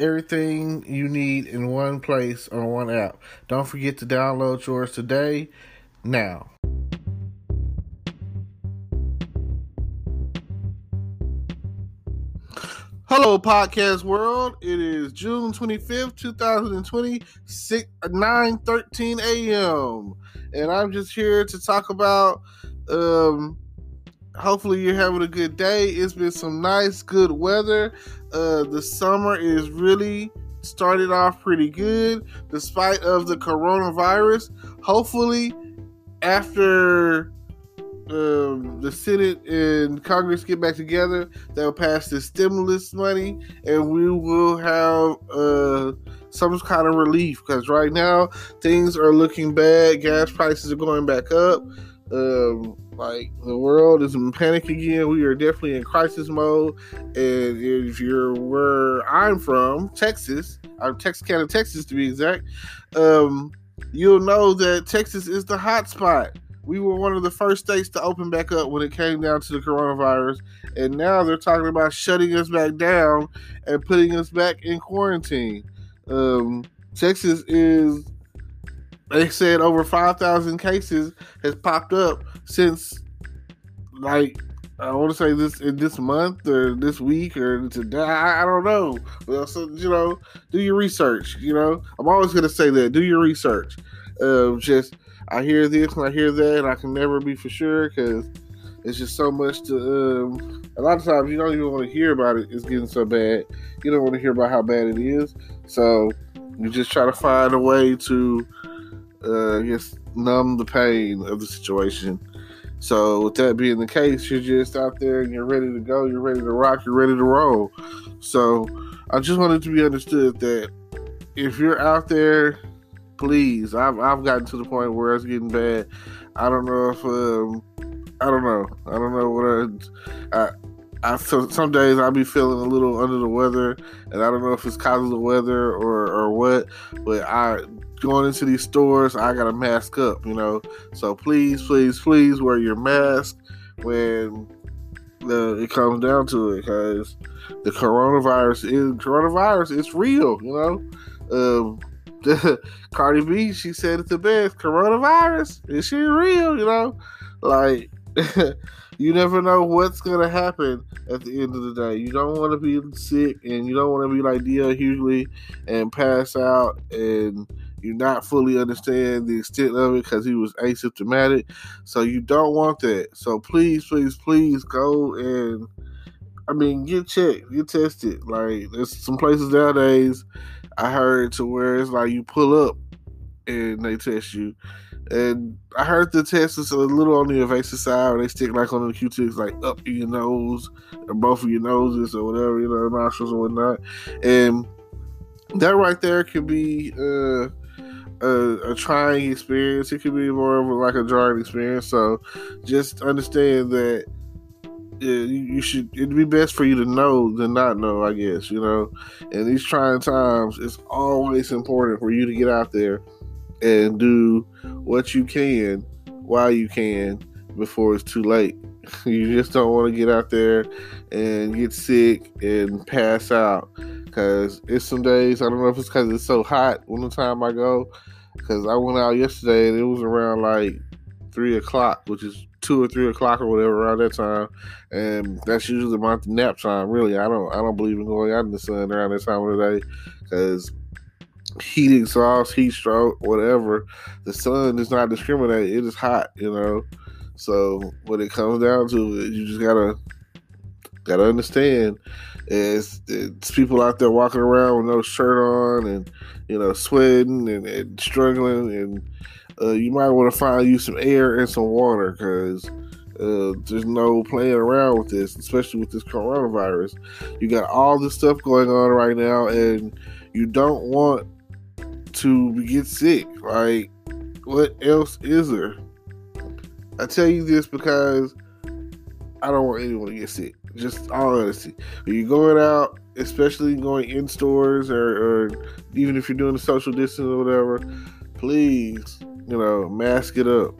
Everything you need in one place on one app. Don't forget to download yours today. Now. Hello, podcast world. It is June 25th, 2020, 9 13 a.m. And I'm just here to talk about. Um, hopefully, you're having a good day. It's been some nice, good weather. Uh, the summer is really started off pretty good, despite of the coronavirus. Hopefully, after um, the Senate and Congress get back together, they'll pass the stimulus money, and we will have uh, some kind of relief. Because right now things are looking bad. Gas prices are going back up. Um, like the world is in panic again. We are definitely in crisis mode. And if you're where I'm from, Texas, I'm Texarkana, Texas to be exact, um, you'll know that Texas is the hot spot we were one of the first states to open back up when it came down to the coronavirus, and now they're talking about shutting us back down and putting us back in quarantine. Um, Texas is, they said, over five thousand cases has popped up since, like, I want to say this in this month or this week or today. I, I don't know. Well, so you know, do your research. You know, I'm always gonna say that. Do your research. Um, just I hear this and I hear that, and I can never be for sure because it's just so much to. Um, a lot of times you don't even want to hear about it. It's getting so bad. You don't want to hear about how bad it is. So you just try to find a way to, uh, just numb the pain of the situation. So with that being the case, you're just out there and you're ready to go. You're ready to rock. You're ready to roll. So I just wanted to be understood that if you're out there please. I've I've gotten to the point where it's getting bad. I don't know if um, I don't know. I don't know what I. I I some days I'll be feeling a little under the weather, and I don't know if it's cause of the weather or or what. But I going into these stores, I gotta mask up, you know. So please, please, please wear your mask when the, it comes down to it, because the coronavirus is coronavirus. It's real, you know. Um, Cardi B, she said it the best. Coronavirus, is she real? You know, like you never know what's gonna happen at the end of the day. You don't want to be sick, and you don't want to be like DL Hughley and pass out, and you not fully understand the extent of it because he was asymptomatic. So you don't want that. So please, please, please go and I mean get checked, get tested. Like there's some places nowadays I heard to where it's like you pull up and they test you. And I heard the test is a little on the invasive side where they stick like on the Q-tips like up in your nose or both of your noses or whatever, you know, nostrils or whatnot. And that right there could be uh, a, a, trying experience. It could be more of a, like a jarring experience. So just understand that yeah, you, should. It'd be best for you to know than not know, I guess. You know, in these trying times, it's always important for you to get out there and do what you can while you can before it's too late. You just don't want to get out there and get sick and pass out because it's some days. I don't know if it's because it's so hot when the time I go. Because I went out yesterday and it was around like three o'clock, which is two or three o'clock or whatever around that time, and that's usually my nap time. Really, I don't I don't believe in going out in the sun around that time of the day because heat exhaust, heat stroke, whatever. The sun does not discriminate. It is hot, you know. So when it comes down to it, you just gotta gotta understand. It's, it's people out there walking around with no shirt on and you know sweating and, and struggling and uh, you might want to find you some air and some water because Uh, there's no playing around with this, especially with this coronavirus. You got all this stuff going on right now, and you don't want to get sick. Like, what else is there? I tell you this because I don't want anyone to get sick. Just all honesty. When you're going out, especially going in stores or, or even if you're doing the social distance or whatever, please, you know, mask it up.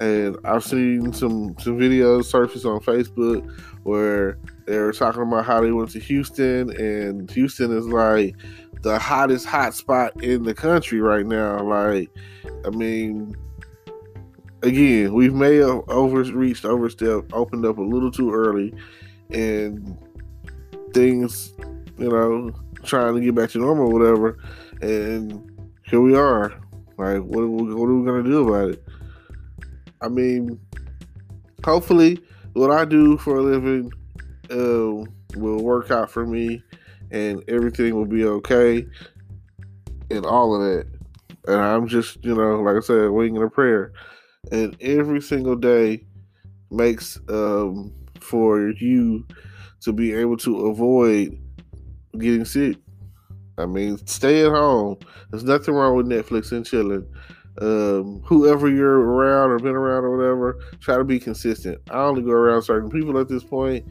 And I've seen some some videos surface on Facebook where they were talking about how they went to Houston, and Houston is like the hottest hot spot in the country right now. Like, I mean, again, we may have overreached, overstepped, opened up a little too early, and things, you know, trying to get back to normal, whatever. And here we are. Like, what, what are we going to do about it? I mean, hopefully, what I do for a living uh, will work out for me and everything will be okay and all of that. And I'm just, you know, like I said, winging a prayer and every single day makes um, for you to be able to avoid getting sick. I mean, stay at home. There's nothing wrong with Netflix and chilling. Um, whoever you're around or been around or whatever, try to be consistent. I only go around certain people at this point,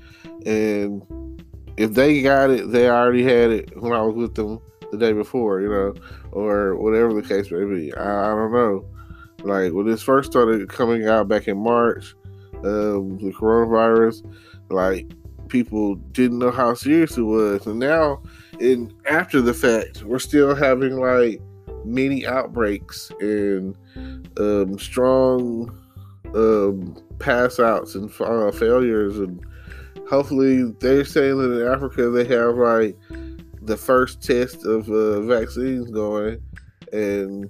and if they got it, they already had it when I was with them the day before, you know, or whatever the case may be. I, I don't know. Like when this first started coming out back in March, um, the coronavirus, like people didn't know how serious it was, and now, in after the fact, we're still having like many outbreaks and um, strong um, pass outs and uh, failures, and hopefully they're saying that in Africa they have like the first test of uh, vaccines going, and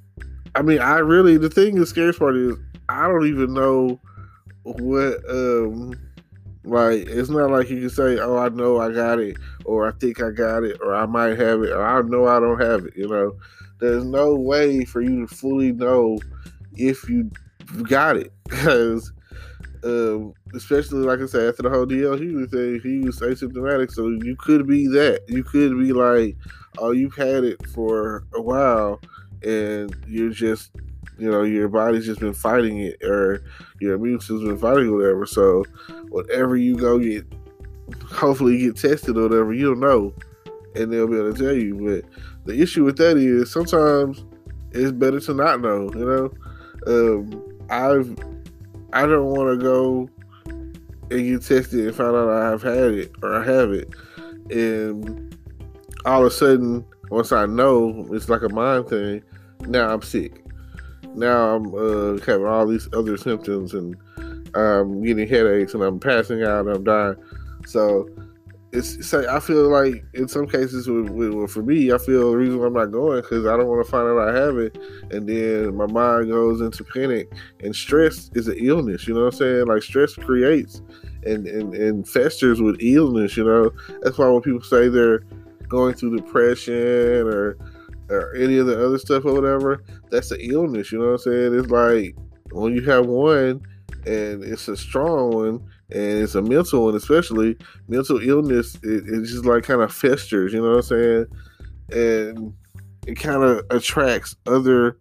I mean, I really the thing the scariest part is I don't even know what um like it's not like you can say, Oh, I know I got it or I think I got it or I might have it or I know I don't have it, you know. There's no way for you to fully know if you got it because um, especially like I said, after the whole DLG thing, he was asymptomatic, so you could be that. You could be like, oh, you've had it for a while, and you're just you know your body's just been fighting it or your immune system's been fighting whatever. So whatever you go get hopefully get tested or whatever you don't know and they'll be able to tell you. But the issue with that is sometimes it's better to not know you know? Um, i've i don't want to go and get tested and find out i've had it or i have it. And all of a sudden once i know it's like a mind thing now I'm sick. Now I'm uh, having all these other symptoms and I'm getting headaches and I'm passing out and I'm dying. So it's say I feel like in some cases with, with, for me, I feel the reason why I'm not going because I don't want to find out I have it, and then my mind goes into panic. And stress is an illness. You know what I'm saying? Like stress creates and and, and festers with illness. You know that's why when people say they're going through depression or or any of the other stuff or whatever, that's an illness. You know what I'm saying? It's like when you have one and it's a strong one and it's a mental one, especially mental illness, it, it just like kind of festers. You know what I'm saying? And it kind of attracts other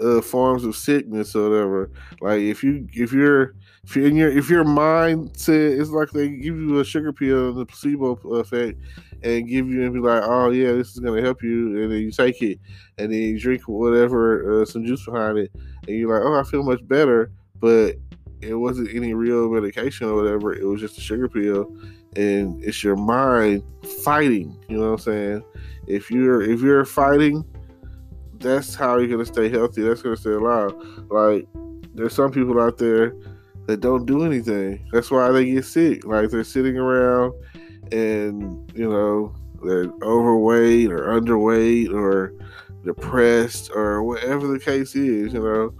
uh, forms of sickness or whatever. Like if you if you're if you're in your if your mind said it's like they give you a sugar pill and the placebo effect and give you and be like, oh yeah, this is gonna help you, and then you take it, and then you drink whatever uh, some juice behind it, and you're like, oh, I feel much better, but it wasn't any real medication or whatever. It was just a sugar pill, and it's your mind fighting. You know what I'm saying? If you're if you're fighting, that's how you're gonna stay healthy. That's gonna stay alive. Like there's some people out there that don't do anything. That's why they get sick. Like they're sitting around and you know they're overweight or underweight or depressed or whatever the case is, you know,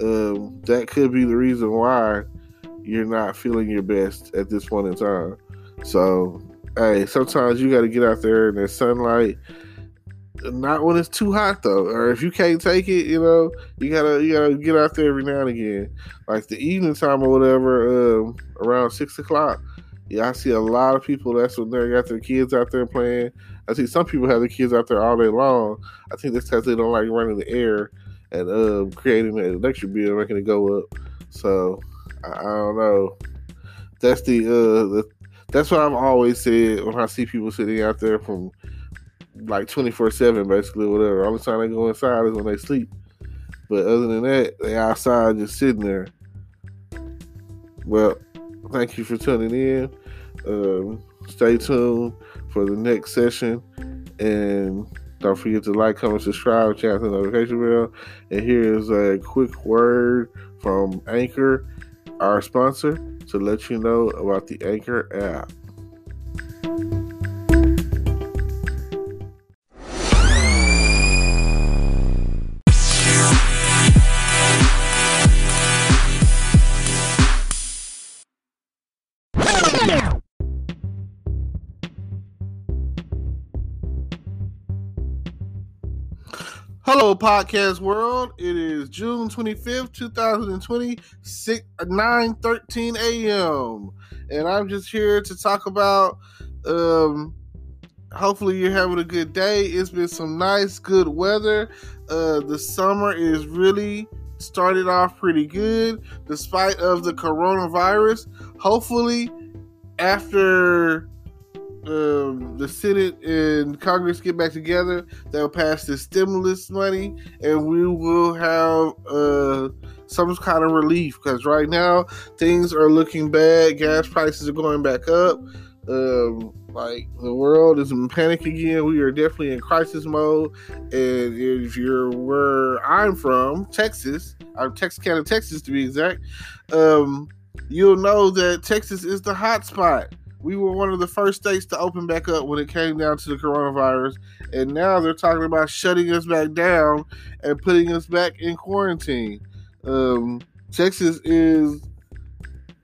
um, that could be the reason why you're not feeling your best at this point in time. So, hey, sometimes you got to get out there in the sunlight not when it's too hot though, or if you can't take it, you know, you gotta you gotta get out there every now and again, like the evening time or whatever, um, around six o'clock. Yeah, I see a lot of people. That's when they got their kids out there playing. I see some people have their kids out there all day long. I think that's because they don't like running the air and uh, creating an electric bill, making it go up. So I, I don't know. That's the uh, the that's what I've always said when I see people sitting out there from like 24 7 basically whatever. Only time they go inside is when they sleep. But other than that they outside just sitting there. Well thank you for tuning in. Um, stay tuned for the next session. And don't forget to like comment subscribe check the notification bell. And here's a quick word from anchor our sponsor to let you know about the anchor app podcast world. It is June 25th, 2020, 9 13 a.m. And I'm just here to talk about. Um, hopefully, you're having a good day. It's been some nice, good weather. Uh, the summer is really started off pretty good, despite of the coronavirus. Hopefully, after um, the Senate and Congress get back together, they'll pass the stimulus money, and we will have uh, some kind of relief. Because right now things are looking bad. Gas prices are going back up. Um, like the world is in panic again. We are definitely in crisis mode. And if you're where I'm from, Texas, I'm Texarkana, Texas to be exact, um, you'll know that Texas is the hot spot we were one of the first states to open back up when it came down to the coronavirus. And now they're talking about shutting us back down and putting us back in quarantine. Um, Texas is,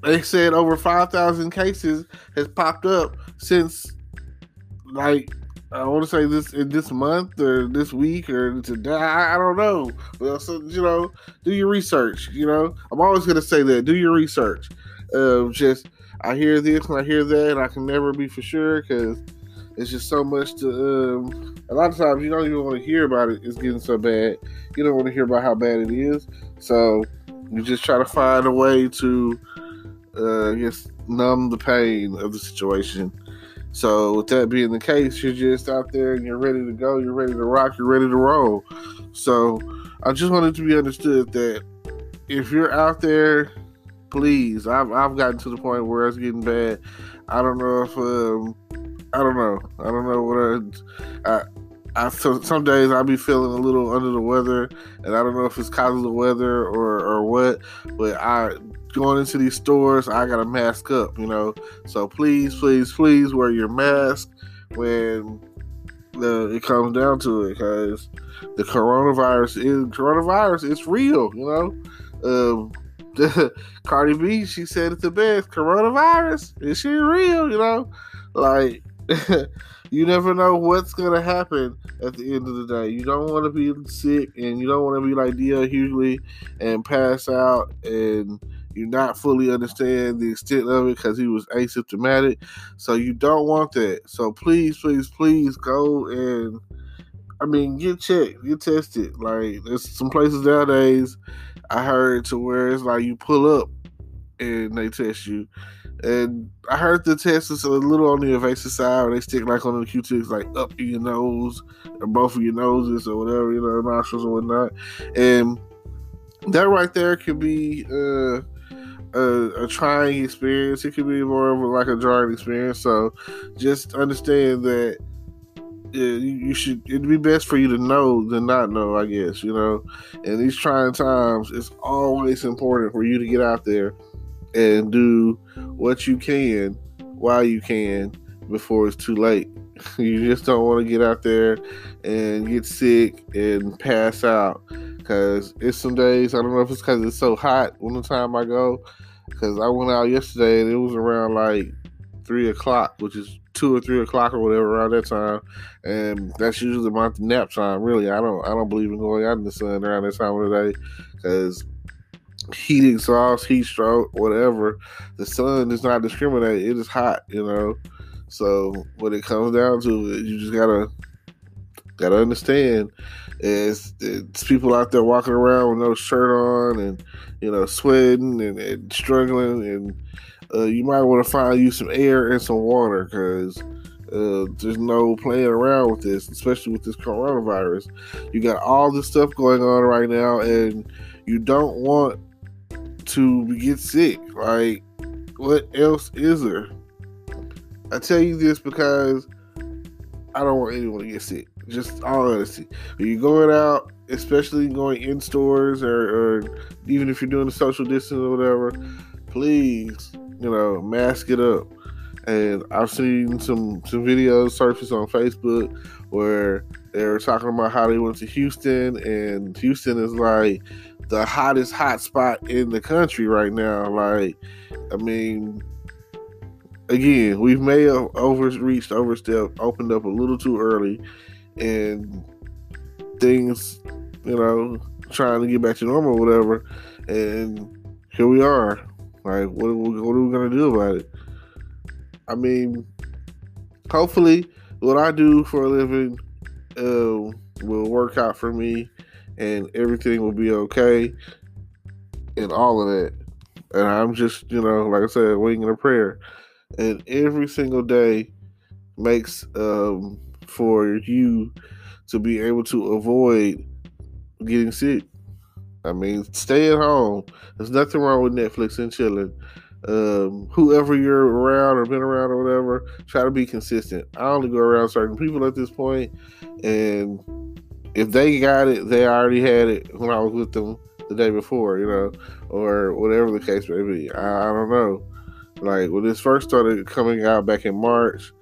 they said over 5,000 cases has popped up since like I want to say this in this month or this week or today. I, I don't know. Well, so you know, do your research. You know, I'm always going to say that. Do your research. Uh, just I hear this and I hear that, and I can never be for sure because it's just so much to. Um, a lot of times you don't even want to hear about it. It's getting so bad. You don't want to hear about how bad it is. So you just try to find a way to, uh, guess, numb the pain of the situation. So with that being the case, you're just out there and you're ready to go. You're ready to rock. You're ready to roll. So I just wanted to be understood that if you're out there please. I've I've gotten to the point where it's getting bad. I don't know if um, I don't know. I don't know what I. I I so some days I'll be feeling a little under the weather, and I don't know if it's cause of the weather or or what. But I going into these stores, I gotta mask up, you know. So please, please, please wear your mask when the, it comes down to it, because the coronavirus is coronavirus. It's real, you know. Um, Cardi B, she said it the best. Coronavirus, is she real? You know, like you never know what's gonna happen at the end of the day. You don't want to be sick, and you don't want to be like DL Hughley and pass out, and you not fully understand the extent of it because he was asymptomatic. So you don't want that. So please, please, please go and. I mean, get checked, get tested. Like, there's some places nowadays I heard to where it's like you pull up and they test you. And I heard the test is a little on the invasive side where they stick like on the Q-tips like up in your nose or both of your noses or whatever, you know, nostrils or whatnot. And that right there could be uh, a, a, trying experience. It could be more of a, like a jarring experience. So just understand that you should it'd be best for you to know than not know i guess you know? In these trying times it's always important for you to get out there and do what you can while you can before it's too late. You just don't want to get out there and get sick and pass out because it's some days i don't know if it's because it's so hot when the time i go because i went out yesterday and it was around like three o'clock which is two or three o'clock or whatever around that time, and that's usually my nap time. Really, I don't I don't believe in going out in the sun around that time of the day because heat exhaust, heat stroke, whatever. The sun does not discriminate. It is hot, you know. So when it comes down to it, you just gotta gotta understand is it's people out there walking around with no shirt on and you know sweating and, and struggling and uh, you might want to find you some air and some water because uh, there's no playing around with this, especially with this coronavirus. You got all this stuff going on right now, and you don't want to get sick. Like, what else is there? I tell you this because I don't want anyone to get sick. Just all honesty. When you're going out, especially going in stores or, or even if you're doing a social distance or whatever, please you know, mask it up. And I've seen some some videos surface on Facebook where they're talking about how they went to Houston, and Houston is like the hottest hot spot in the country right now. Like, I mean, again, we've may have overreached, overstepped, opened up a little too early, and things, you know, trying to get back to normal, or whatever. And here we are. Like, what, what, are we gonna do about it? I mean, hopefully, what I do for a living uh, will work out for me, and everything will be okay, and all of that. And I'm just, you know, like I said, winging a prayer, and every single day makes um, for you to be able to avoid getting sick. I mean, stay at home. There's nothing wrong with Netflix and chilling. Um, whoever you're around or been around or whatever, try to be consistent. I only go around certain people at this point, and if they got it, they already had it when I was with them the day before, you know, or whatever the case may be. I, I don't know. Like when this first started coming out back in March,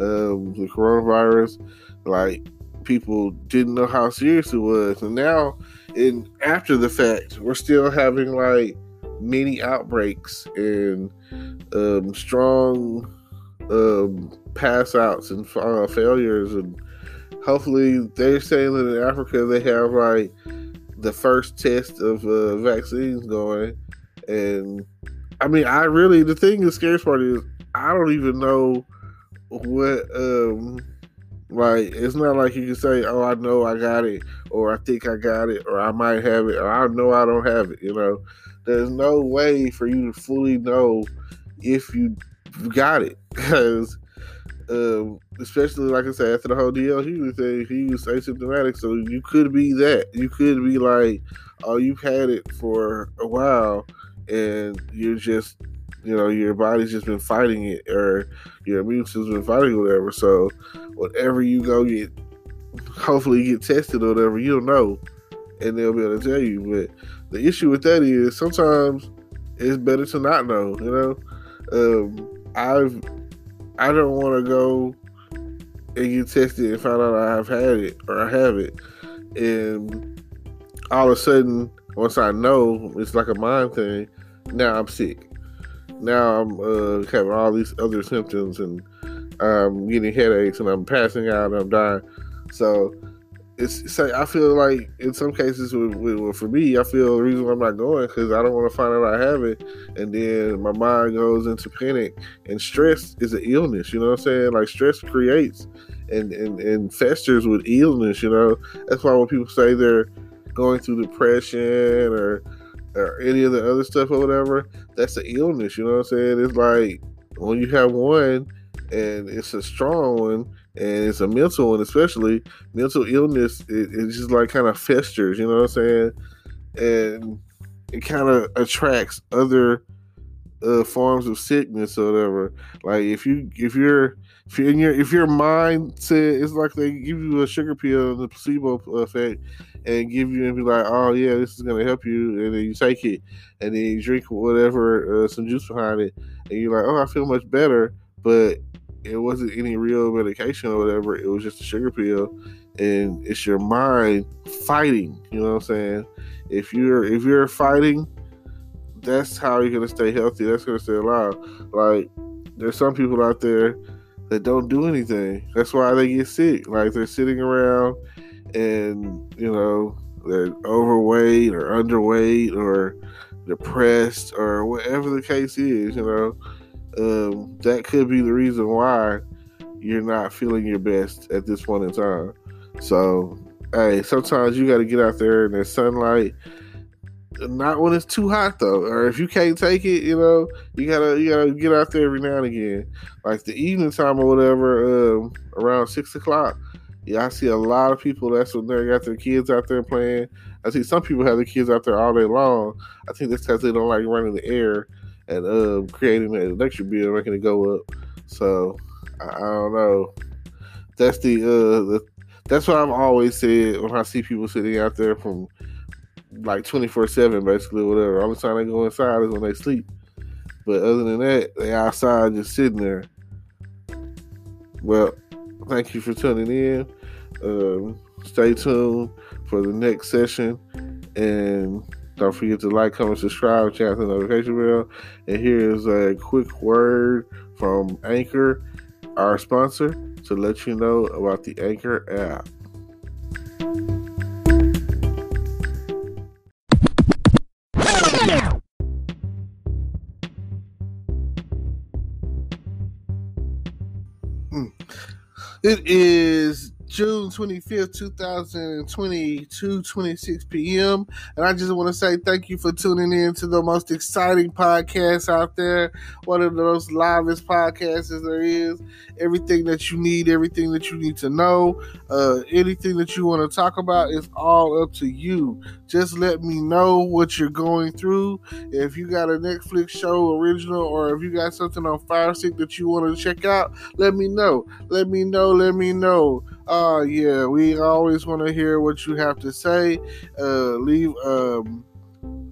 um, the coronavirus, like people didn't know how serious it was, and now and after the fact, we're still having like many outbreaks and um, strong um, pass outs and uh, failures. And hopefully, they're saying that in Africa they have like the first test of uh, vaccines going. And I mean, I really, the thing, the scary part is, I don't even know what. Um, like it's not like you can say, "Oh, I know I got it," or "I think I got it," or "I might have it," or "I know I don't have it." You know, there's no way for you to fully know if you got it because, um, especially like I said, after the whole DL DLG thing, he was asymptomatic, so you could be that. You could be like, "Oh, you've had it for a while." And you're just you know your body's just been fighting it or your immune system's been fighting whatever. So whatever you go get hopefully get tested or whatever you'll know and they'll be able to tell you. But the issue with that is sometimes it's better to not know you know? Um, i've i don't want to go and get tested and find out i've had it or i have it. And all of a sudden once i know it's like a mind thing now i'm sick now I'm uh, having all these other symptoms and I'm getting headaches and I'm passing out and I'm dying. So it's I feel like in some cases with, with, for me, I feel the reason why I'm not going because I don't want to find out I have it, and then my mind goes into panic. And stress is an illness. You know what I'm saying? Like stress creates and and, and festers with illness. You know that's why when people say they're going through depression or or any of the other stuff or whatever, that's an illness. You know what I'm saying? It's like when you have one and it's a strong one and it's a mental one, especially mental illness, it, it just like kind of festers. You know what I'm saying? And it kind of attracts other uh, forms of sickness or whatever. Like if you if you're if you're in your if your mindset is like they give you a sugar pill, and the placebo effect, and give you and be like, oh yeah, this is gonna help you, and then you take it, and then you drink whatever uh, some juice behind it, and you're like, oh, I feel much better, but it wasn't any real medication or whatever. It was just a sugar pill, and it's your mind fighting. You know what I'm saying? If you're if you're fighting, that's how you're gonna stay healthy. That's gonna stay alive. Like there's some people out there that don't do anything. That's why they get sick. Like they're sitting around and, you know, they're overweight or underweight or depressed or whatever the case is, you know. Um, that could be the reason why you're not feeling your best at this point in time. So, hey, sometimes you got to get out there in the sunlight not when it's too hot though, or if you can't take it, you know, you gotta you gotta get out there every now and again, like the evening time or whatever, um, around six o'clock. Yeah, I see a lot of people. That's when they got their kids out there playing. I see some people have their kids out there all day long. I think that's because they don't like running the air and um, creating an electric bill, making it go up. So I, I don't know. That's the uh, the that's what I've always said when I see people sitting out there from like 24 7 basically whatever. Only time they go inside is when they sleep. But other than that they outside just sitting there. Well thank you for tuning in. Um, stay tuned for the next session. And don't forget to like comment subscribe chat the notification bell. And here's a quick word from anchor our sponsor to let you know about the anchor app It is June 25th, 2022, 26 p.m. And I just want to say thank you for tuning in to the most exciting podcast out there. One of the most livest podcasts there is. Everything that you need, everything that you need to know, uh, anything that you want to talk about is all up to you. Just let me know what you're going through. If you got a Netflix show original or if you got something on Fire Stick that you want to check out, let me know. Let me know. Let me know. Uh yeah, we always want to hear what you have to say. Uh leave um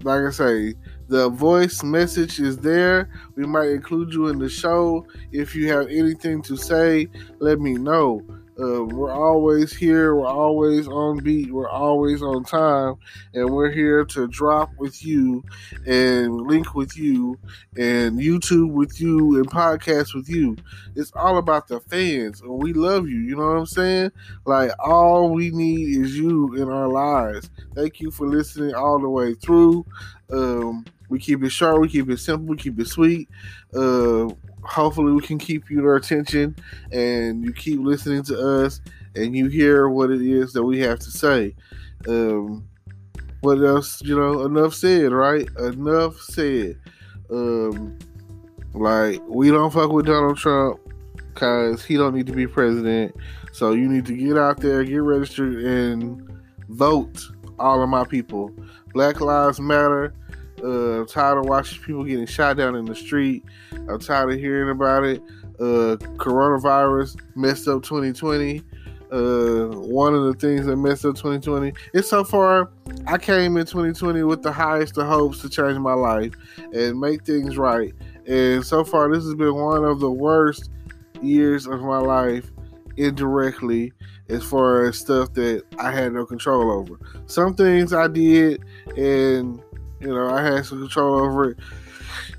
like I say, the voice message is there. We might include you in the show. If you have anything to say, let me know. Uh, we're always here. We're always on beat. We're always on time, and we're here to drop with you, and link with you, and YouTube with you, and podcast with you. It's all about the fans, and we love you. You know what I'm saying? Like all we need is you in our lives. Thank you for listening all the way through. Um, we keep it short. We keep it simple. We keep it sweet. Uh, hopefully we can keep your attention and you keep listening to us and you hear what it is that we have to say. Um, what else? You know, enough said, right? Enough said. Um, like we don't fuck with Donald Trump because he don't need to be president. So you need to get out there, get registered, and vote. All of my people. Black Lives Matter. Uh, I'm tired of watching people getting shot down in the street. I'm tired of hearing about it. Uh, coronavirus messed up 2020. Uh, one of the things that messed up 2020. It's so far, I came in 2020 with the highest of hopes to change my life and make things right. And so far, this has been one of the worst years of my life indirectly as far as stuff that I had no control over. Some things I did and you know, I had some control over it,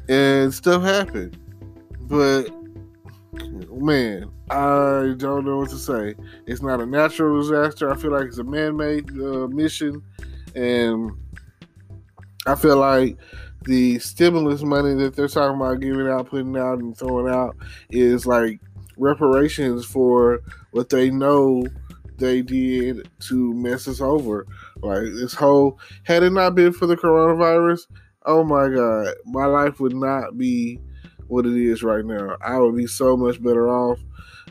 and stuff happened. But man, I don't know what to say. It's not a natural disaster. I feel like it's a man-made uh, mission, and I feel like the stimulus money that they're talking about giving out, putting out, and throwing out is like reparations for what they know they did to mess us over. Like this whole had it not been for the coronavirus, oh my god, my life would not be what it is right now. I would be so much better off.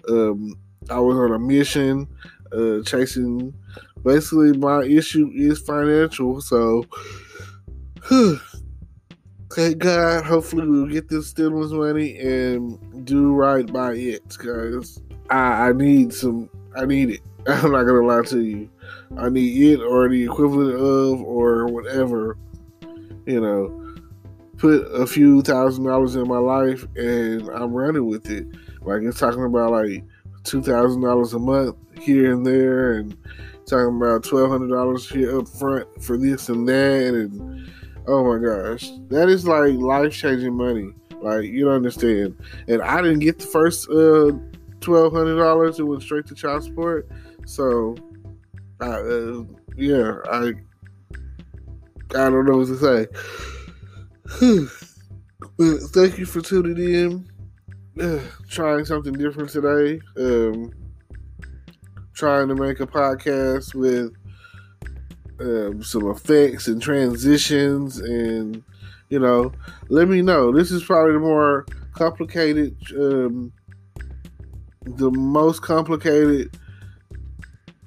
Um, I was on a mission, uh, chasing. Basically, my issue is financial, so. Thank God. Hopefully, we'll get this stimulus money and do right by it, guys. I, I need some. I need it. I'm not gonna lie to you. I need it or the equivalent of or whatever. You know, put a few thousand dollars in my life and I'm running with it. Like it's talking about like two thousand dollars a month here and there, and talking about twelve hundred dollars here up front for this and that, and oh my gosh, that is like life changing money. Like you don't understand. And I didn't get the first uh, twelve hundred dollars. It went straight to child support. So, uh, yeah, I I don't know what to say. but thank you for tuning in. Uh, trying something different today. Um, trying to make a podcast with um, some effects and transitions and you know let me know this is probably the more complicated um, the most complicated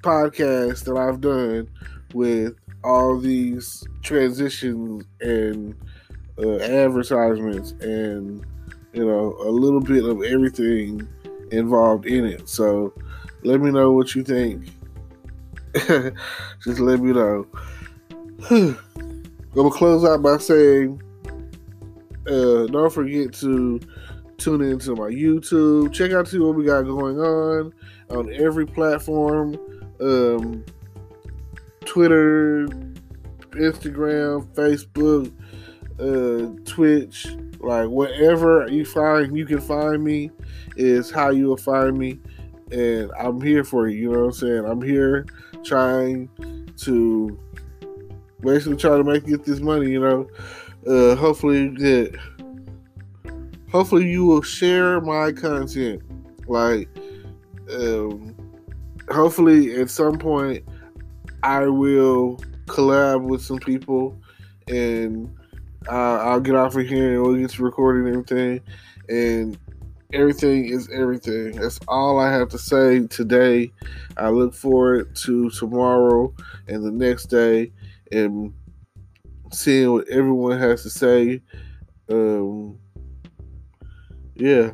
podcast that i've done with all these transitions and uh, advertisements and you know a little bit of everything involved in it. So let me know what you think. Just let me know. I'm gonna close out by saying uh, don't forget to tune into my youtube. Check out see what we got going on on every platform um, Twitter, Instagram, Facebook, uh, Twitch, like whatever you find, you can find me is how you will find me, and I'm here for you. You know what I'm saying? I'm here trying to basically try to make get this money. You know, uh, hopefully that hopefully you will share my content. Like, um, hopefully at some point I will collab with some people and uh, I'll get off of here and we'll get to recording everything. And everything is everything. That's all I have to say today. I look forward to tomorrow and the next day and seeing what everyone has to say. Um, yeah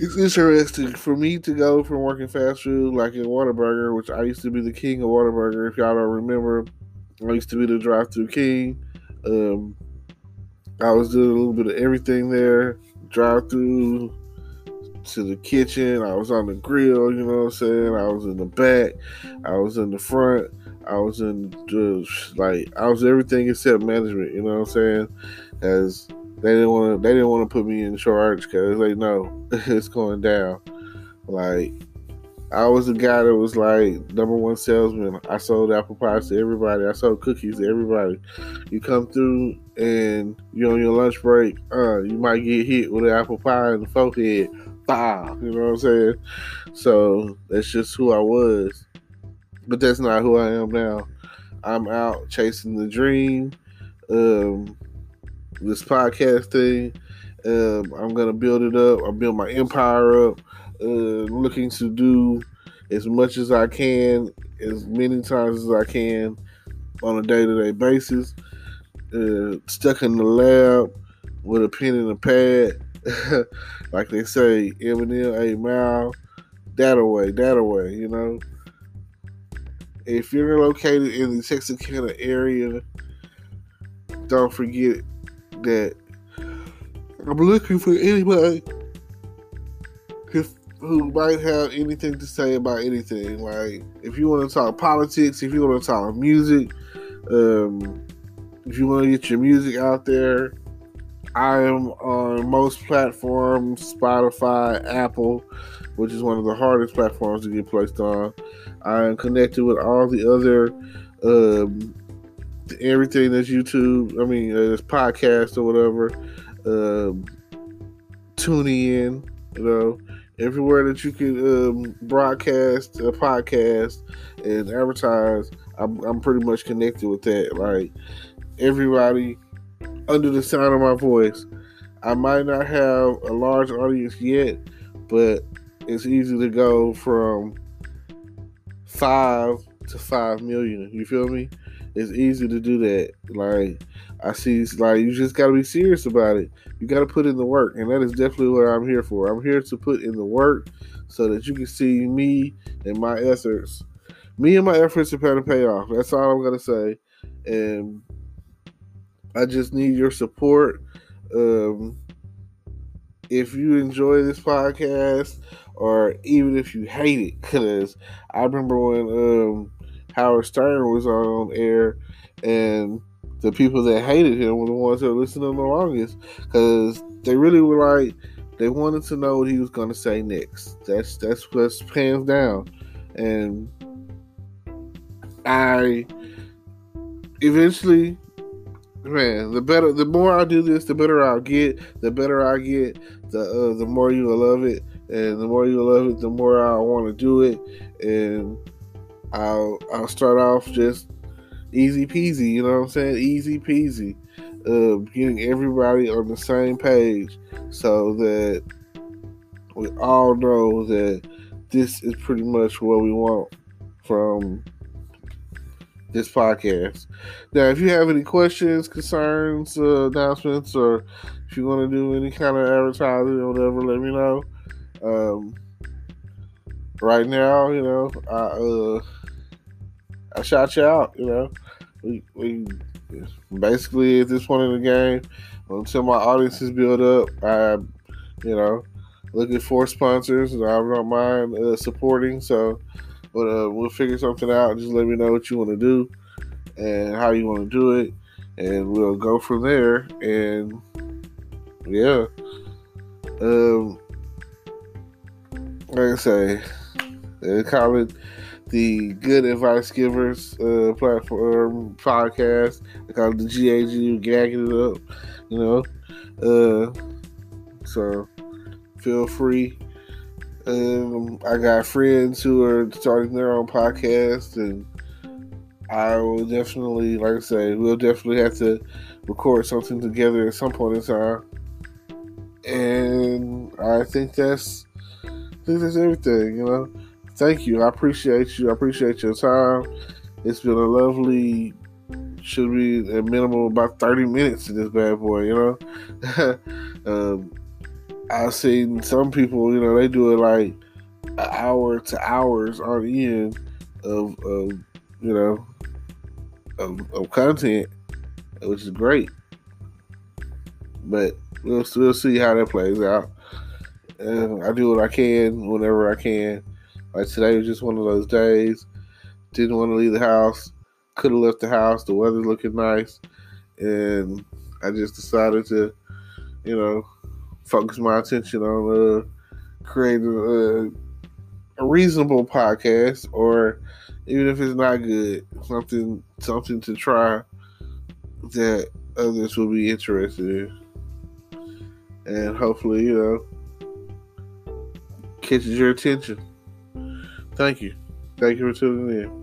it's interesting for me to go from working fast food like in Whataburger, which I used to be the king of Whataburger. If y'all don't remember, I used to be the drive-through king. Um, I was doing a little bit of everything there, drive-through to the kitchen. I was on the grill, you know what I'm saying. I was in the back. I was in the front. I was in just like I was everything except management. You know what I'm saying? As they didn't want to. They didn't want to put me in charge because they know it's going down. Like I was the guy that was like number one salesman. I sold apple pies to everybody. I sold cookies to everybody. You come through and you're on your lunch break. Uh, you might get hit with an apple pie in the forehead. Bah, you know what I'm saying? So that's just who I was. But that's not who I am now. I'm out chasing the dream. Um, this podcast thing. Um, I'm gonna build it up. I build my empire up. Uh, looking to do as much as I can, as many times as I can, on a day-to-day basis. Uh, stuck in the lab with a pen and a pad, like they say, Eminem, a mile, that away, that away. You know, if you're located in the Texarkana area, don't forget that I'm looking for anybody who might have anything to say about anything. Like, if you want to talk politics, if you want to talk music, um, if you want to get your music out there, I am on most platforms Spotify, Apple, which is one of the hardest platforms to get placed on. I am connected with all the other um, everything that's YouTube. I mean, uh, it's podcast or whatever. Um, tuning in, you know, everywhere that you can um, broadcast a podcast and advertise. I'm, I'm pretty much connected with that. Like everybody under the sound of my voice. I might not have a large audience yet, but it's easy to go from five to five million. You feel me? It's easy to do that. Like I see, like you just got to be serious about it. You got to put in the work, and that is definitely what I'm here for. I'm here to put in the work so that you can see me and my efforts. Me and my efforts are to pay off. That's all I'm gonna say. And I just need your support. Um, if you enjoy this podcast, or even if you hate it, because I remember when um, Howard Stern was on air, and the people that hated him were the ones that listened to him the longest because they really were like, They wanted to know what he was going to say next. That's that's what's hands down, and I eventually, man, the better, the more I do this, the better I'll get. The better I get, the uh, the more you will love it, and the more you love it, the more I want to do it, and I'll I'll start off just easy peasy. You know what I'm saying? Easy peasy. Uh, getting everybody on the same page so that we all know that this is pretty much what we want from this podcast. Now, if you have any questions, concerns, uh, announcements, or if you want to do any kind of advertising or whatever, let me know. Um, right now, you know, I uh, I shout you out. You know, we we basically at this point in the game, until my audience is built up, I, you know, looking for sponsors, and I don't mind uh, supporting. So but uh, we'll figure something out. Just let me know what you want to do and how you want to do it, and we'll go from there. And yeah, um, like I say, they call it the Good Advice Givers uh, platform podcast. They call it the GAG, gagging it up, you know. Uh, so feel free um, I got friends who are starting their own podcast, and I will definitely, like I say, we'll definitely have to record something together at some point in time. And I think that's, I think that's everything. You know, thank you. I appreciate you. I appreciate your time. It's been a lovely, should be a minimum about thirty minutes in this bad boy. You know. um, I've seen some people, you know, they do it like an hour to hours on end of, of you know, of, of content, which is great. But we'll we'll see how that plays out. And I do what I can whenever I can. Like today was just one of those days. Didn't want to leave the house. Could have left the house. The weather's looking nice, and I just decided to, you know, focus my attention on uh, creating a, a reasonable podcast, or even if it's not good, something something to try that others will be interested in, and hopefully, you know, catches your attention. Thank you. Thank you for tuning in.